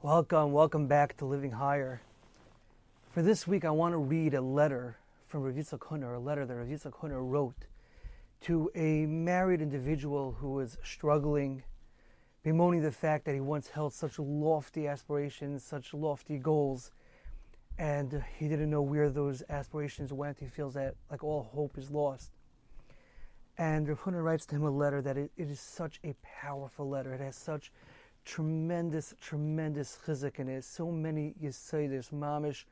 Welcome, welcome back to Living Higher. For this week, I want to read a letter from Rav Yitzchak Hutner, a letter that Rav Yitzchak Hutner wrote to a married individual who was struggling, bemoaning the fact that he once held such lofty aspirations, such lofty goals, and he didn't know where those aspirations went. He feels that like all hope is lost. And Rav Hutner writes to him a letter that it, it is such a powerful letter. It has such tremendous, tremendous chizik in it. So many yisaidis, mamish,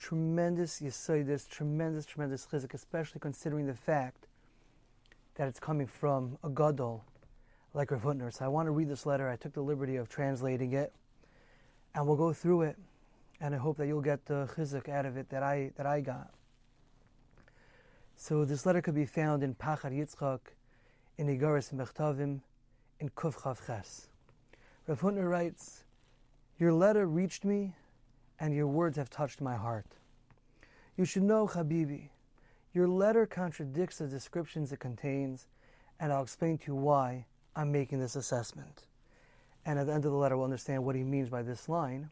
tremendous yisaidis, tremendous, tremendous chizik, especially considering the fact that it's coming from a gadol like Rav Hutner. So I want to read this letter. I took the liberty of translating it, and we'll go through it, and I hope that you'll get the chizik out of it that I that I got. So this letter could be found in Pachad Yitzchak, in Igaris Mechtavim, in Kuf Chav Ches. Rav Hutner writes, Your letter reached me, and your words have touched my heart. You should know, Habibi, your letter contradicts the descriptions it contains, and I'll explain to you why I'm making this assessment. And at the end of the letter, we'll understand what he means by this line.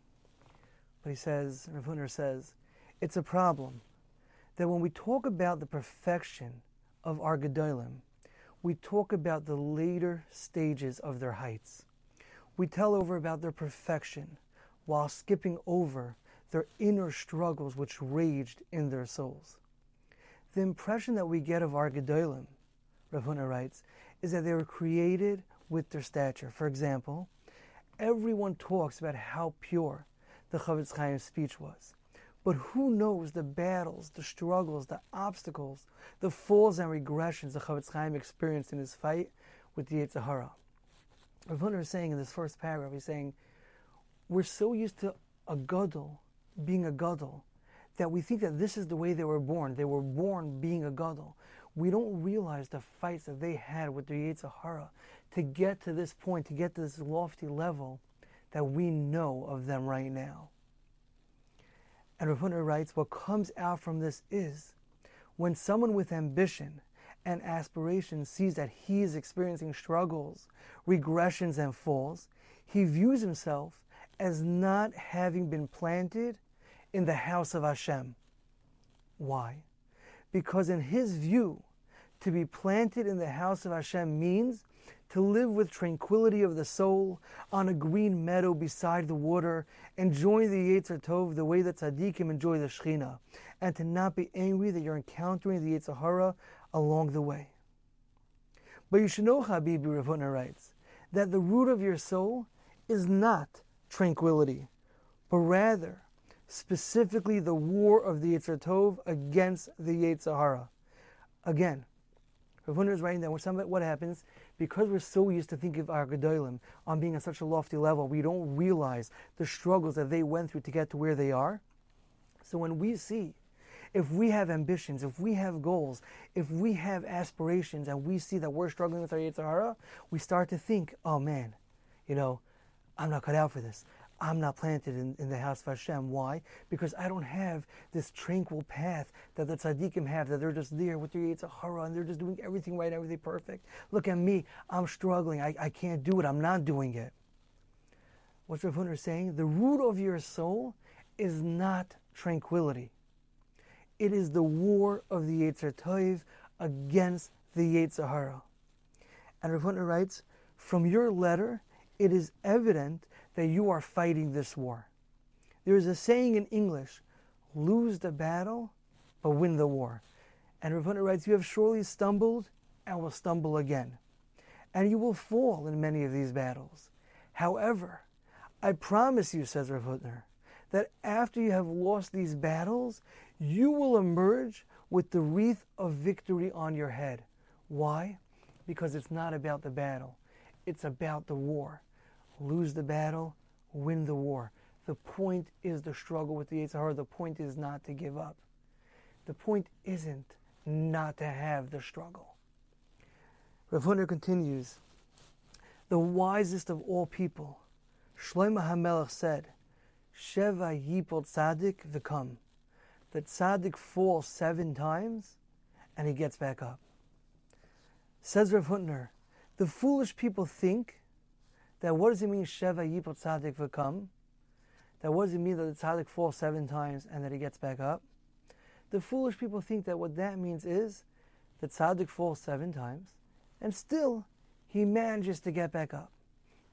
But he says, Rav Hutner says, it's a problem that when we talk about the perfection of our Gedolim, we talk about the later stages of their heights we tell over about their perfection while skipping over their inner struggles which raged in their souls. The impression that we get of our Gedolim, Rav Hutner writes, is that they were created with their stature. For example, everyone talks about how pure the Chofetz Chaim's speech was. But who knows the battles, the struggles, the obstacles, the falls and regressions the Chofetz Chaim experienced in his fight with the Yetzer Hara. Rav Hutner is saying in this first paragraph, he's saying, we're so used to a gadol being a gadol that we think that this is the way they were born. They were born being a gadol. We don't realize the fights that they had with the Yetzer Hara to get to this point, to get to this lofty level that we know of them right now. And Rav Hutner writes, what comes out from this is when someone with ambition and aspiration sees that he is experiencing struggles, regressions, and falls, he views himself as not having been planted in the house of Hashem. Why? Because in his view, to be planted in the house of Hashem means to live with tranquility of the soul on a green meadow beside the water, enjoying the Yetzer Tov the way that tzaddikim enjoy the Shechina, and to not be angry that you're encountering the Yetzer Hara along the way. But you should know, Habibi Rav Hutner writes, that the root of your soul is not tranquility, but rather specifically the war of the Yetzer Tov against the Yetzer Hara. Again, Rav Hutner is writing that what happens because we're so used to thinking of our Gedolim on being at such a lofty level, we don't realize the struggles that they went through to get to where they are. So when we see if we have ambitions, if we have goals, if we have aspirations, and we see that we're struggling with our Yetzer Hara, we start to think, oh man, you know, I'm not cut out for this. I'm not planted in, in the house of Hashem. Why? Because I don't have this tranquil path that the tzaddikim have, that they're just there with their Yetzer Hara and they're just doing everything right, everything perfect. Look at me. I'm struggling. I, I can't do it. I'm not doing it. What's Rav Hutner saying? The root of your soul is not tranquility. It is the war of the Yetzer Tov against the Yetzer Hara. And Rav Hutner writes, from your letter, it is evident that you are fighting this war. There is a saying in English, lose the battle, but win the war. And Rav Hutner writes, you have surely stumbled and will stumble again. And you will fall in many of these battles. However, I promise you, says Rav Hutner, that after you have lost these battles, you will emerge with the wreath of victory on your head. Why? Because it's not about the battle, it's about the war. Lose the battle, win the war. The point is the struggle with the Yetzer Hara. The point is not to give up. The point isn't not to have the struggle. Rav continues, the wisest of all people, Shlomo HaMelech said, Sheva Yipol Tzadik V'Kam. That Tzadik falls seven times and he gets back up. Says Rav Hutner, the foolish people think that what does it mean Sheva Yipol Tzadik V'Kam? That what does it mean that the tzaddik falls seven times and that he gets back up? The foolish people think that what that means is that tzaddik falls seven times and still he manages to get back up.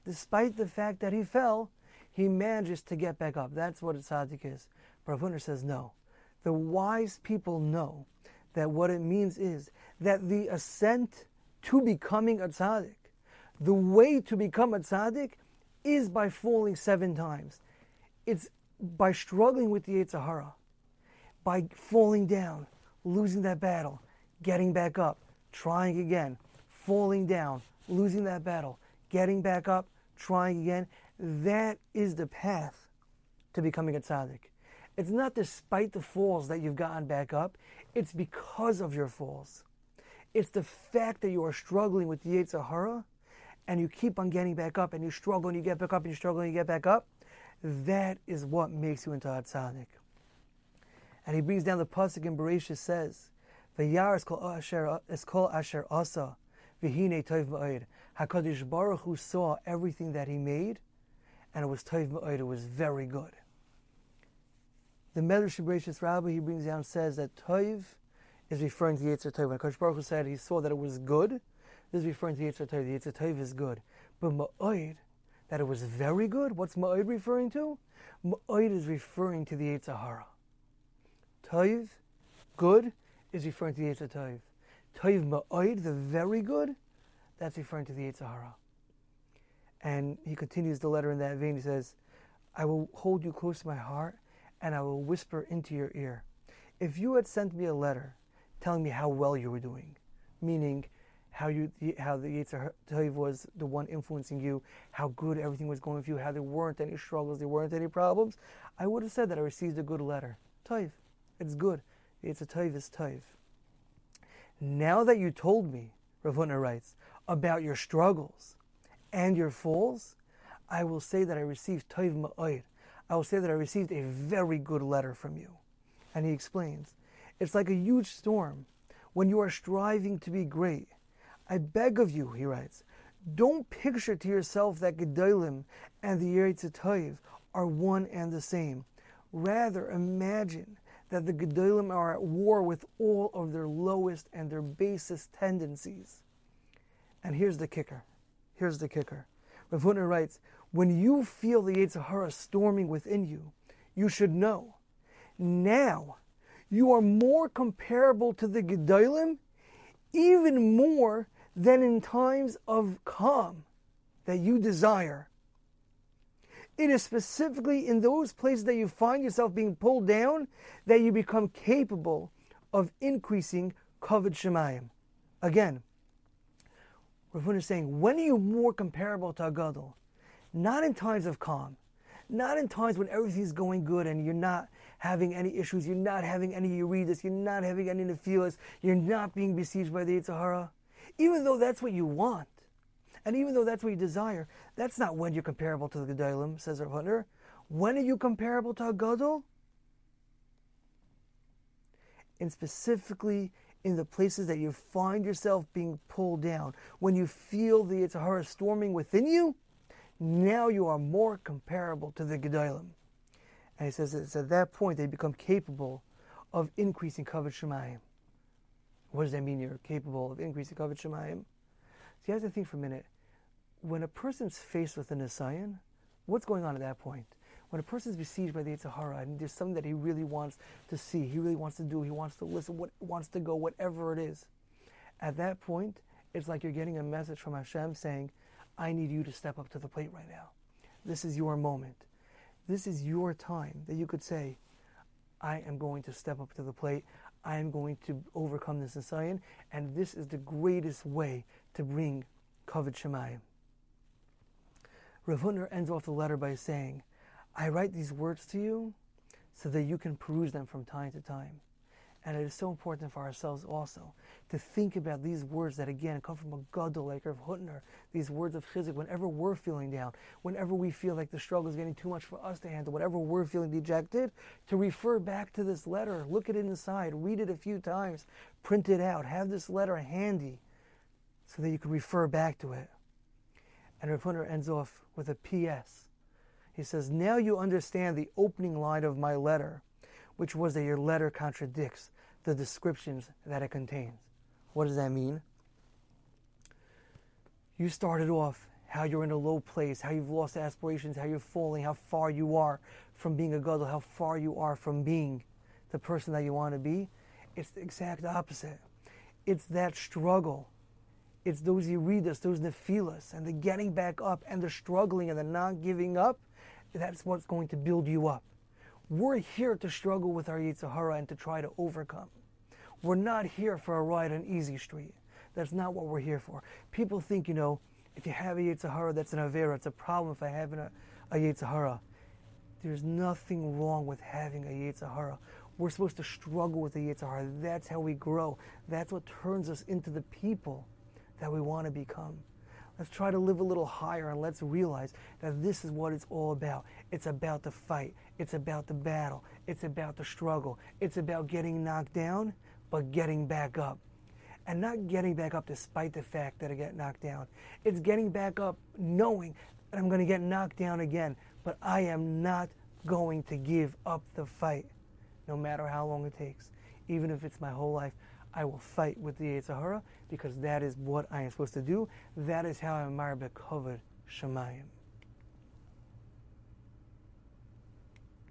Despite the fact that he fell, he manages to get back up. That's what a tzaddik is. Rav Hutner says no. The wise people know that what it means is that the ascent to becoming a tzaddik, the way to become a tzaddik, is by falling seven times. It's by struggling with the Yetzer Hara, by falling down, losing that battle, getting back up, trying again, falling down, losing that battle, getting back up, trying again. That is the path to becoming a tzaddik. It's not despite the falls that you've gotten back up, it's because of your falls. It's the fact that you are struggling with the Yetzer Hara and you keep on getting back up and you struggle and you get back up and you struggle and you get back up. That is what makes you into a tzaddik. And he brings down the pasuk in Bereshit says, "V'yar is kol asher is asher asa v'hine tov ma'od." Hakadosh Baruch Hu saw everything that he made, and it was tov ma'od. It was very good. The Medrash Bereshit Rabbah he brings down says that tov is referring to Yetzer Tov. When Hakadosh Baruch Hu said he saw that it was good, this is referring to Yetzer Tov. The Tov is good, but ma'od that it was very good. What's ma'od referring to? Ma'od is referring to the Yetzer Hara. Tov, good, is referring to the Yetzer Tov. Tov ma'od, the very good, that's referring to the Yetzer Hara. And he continues the letter in that vein. He says, I will hold you close to my heart and I will whisper into your ear. If you had sent me a letter telling me how well you were doing, meaning how you how the Yetzer was the one influencing you, how good everything was going for you, how there weren't any struggles, there weren't any problems, I would have said that I received a good letter. Tov, it's good. It's a Tov is Tov. Now that you told me, Rav Hutner writes, about your struggles and your falls, I will say that I received Tov Ma'od. I will say that I received a very good letter from you. And he explains, it's like a huge storm when you are striving to be great I beg of you, he writes, don't picture to yourself that Gedolim and the Yeritz are one and the same. Rather, imagine that the Gedolim are at war with all of their lowest and their basest tendencies. And here's the kicker. Here's the kicker. Rav Hutner writes, when you feel the Yetzer Hara storming within you, you should know, now you are more comparable to the Gedolim, even more than in times of calm that you desire. It is specifically in those places that you find yourself being pulled down that you become capable of increasing kavod shemayim. Again, Rav is saying, when are you more comparable to gadol? Not in times of calm, not in times when everything's going good and you're not having any issues, you're not having any yeridas, you're not having any nefilas, you're not being besieged by the Yetzer Hara even though that's what you want, and even though that's what you desire, that's not when you're comparable to the Gedolim, says Rav Hutner. When are you comparable to a Gadol? And specifically in the places that you find yourself being pulled down, when you feel the Yetzer Hara storming within you, now you are more comparable to the Gedolim. And he says it's at that point they become capable of increasing kavod Shemayim. What does that mean? You're capable of increasing kavod shemayim. So you have to think for a minute. When a person's faced with a nisayan, what's going on at that point? When a person's besieged by the Yetzer and there's something that he really wants to see, he really wants to do, he wants to listen, what wants to go, whatever it is. At that point, it's like you're getting a message from Hashem saying, I need you to step up to the plate right now. This is your moment. This is your time that you could say, I am going to step up to the plate. I am going to overcome this Nisayan, and this is the greatest way to bring Kavod Shemayim. Rav Hutner ends off the letter by saying, I write these words to you so that you can peruse them from time to time. And it is so important for ourselves also to think about these words that again come from a gadol like Rav Hutner, these words of chizuk, whenever we're feeling down, whenever we feel like the struggle is getting too much for us to handle, whenever we're feeling dejected, to refer back to this letter, look at it inside, read it a few times, print it out, have this letter handy so that you can refer back to it. And Rav Hutner ends off with a P.S. He says, Now you understand the opening line of my letter, which was that your letter contradicts the descriptions that it contains. What does that mean? You started off how you're in a low place, how you've lost aspirations, how you're falling, how far you are from being a gadol, how far you are from being the person that you want to be. It's the exact opposite. It's that struggle. It's those yeridas, those nephilas, and the getting back up and the struggling and the not giving up. That's what's going to build you up. We're here to struggle with our Yetzer Hara and to try to overcome. We're not here for a ride on easy street. That's not what we're here for. People think, you know, if you have a Yetzer Hara, that's an Avera. It's a problem if I have a, a Yetzer Hara. There's nothing wrong with having a Yetzer Hara. We're supposed to struggle with the Yetzer Hara. That's how we grow. That's what turns us into the people that we want to become. Let's try to live a little higher and let's realize that this is what it's all about. It's about the fight. It's about the battle. It's about the struggle. It's about getting knocked down, but getting back up and not getting back up despite the fact that I get knocked down. It's getting back up knowing that I'm going to get knocked down again, but I am not going to give up the fight, no matter how long it takes. Even if it's my whole life, I will fight with the Yetzer Hara because that is what I am supposed to do. That is how I'm Mar Bekoved Shemayim.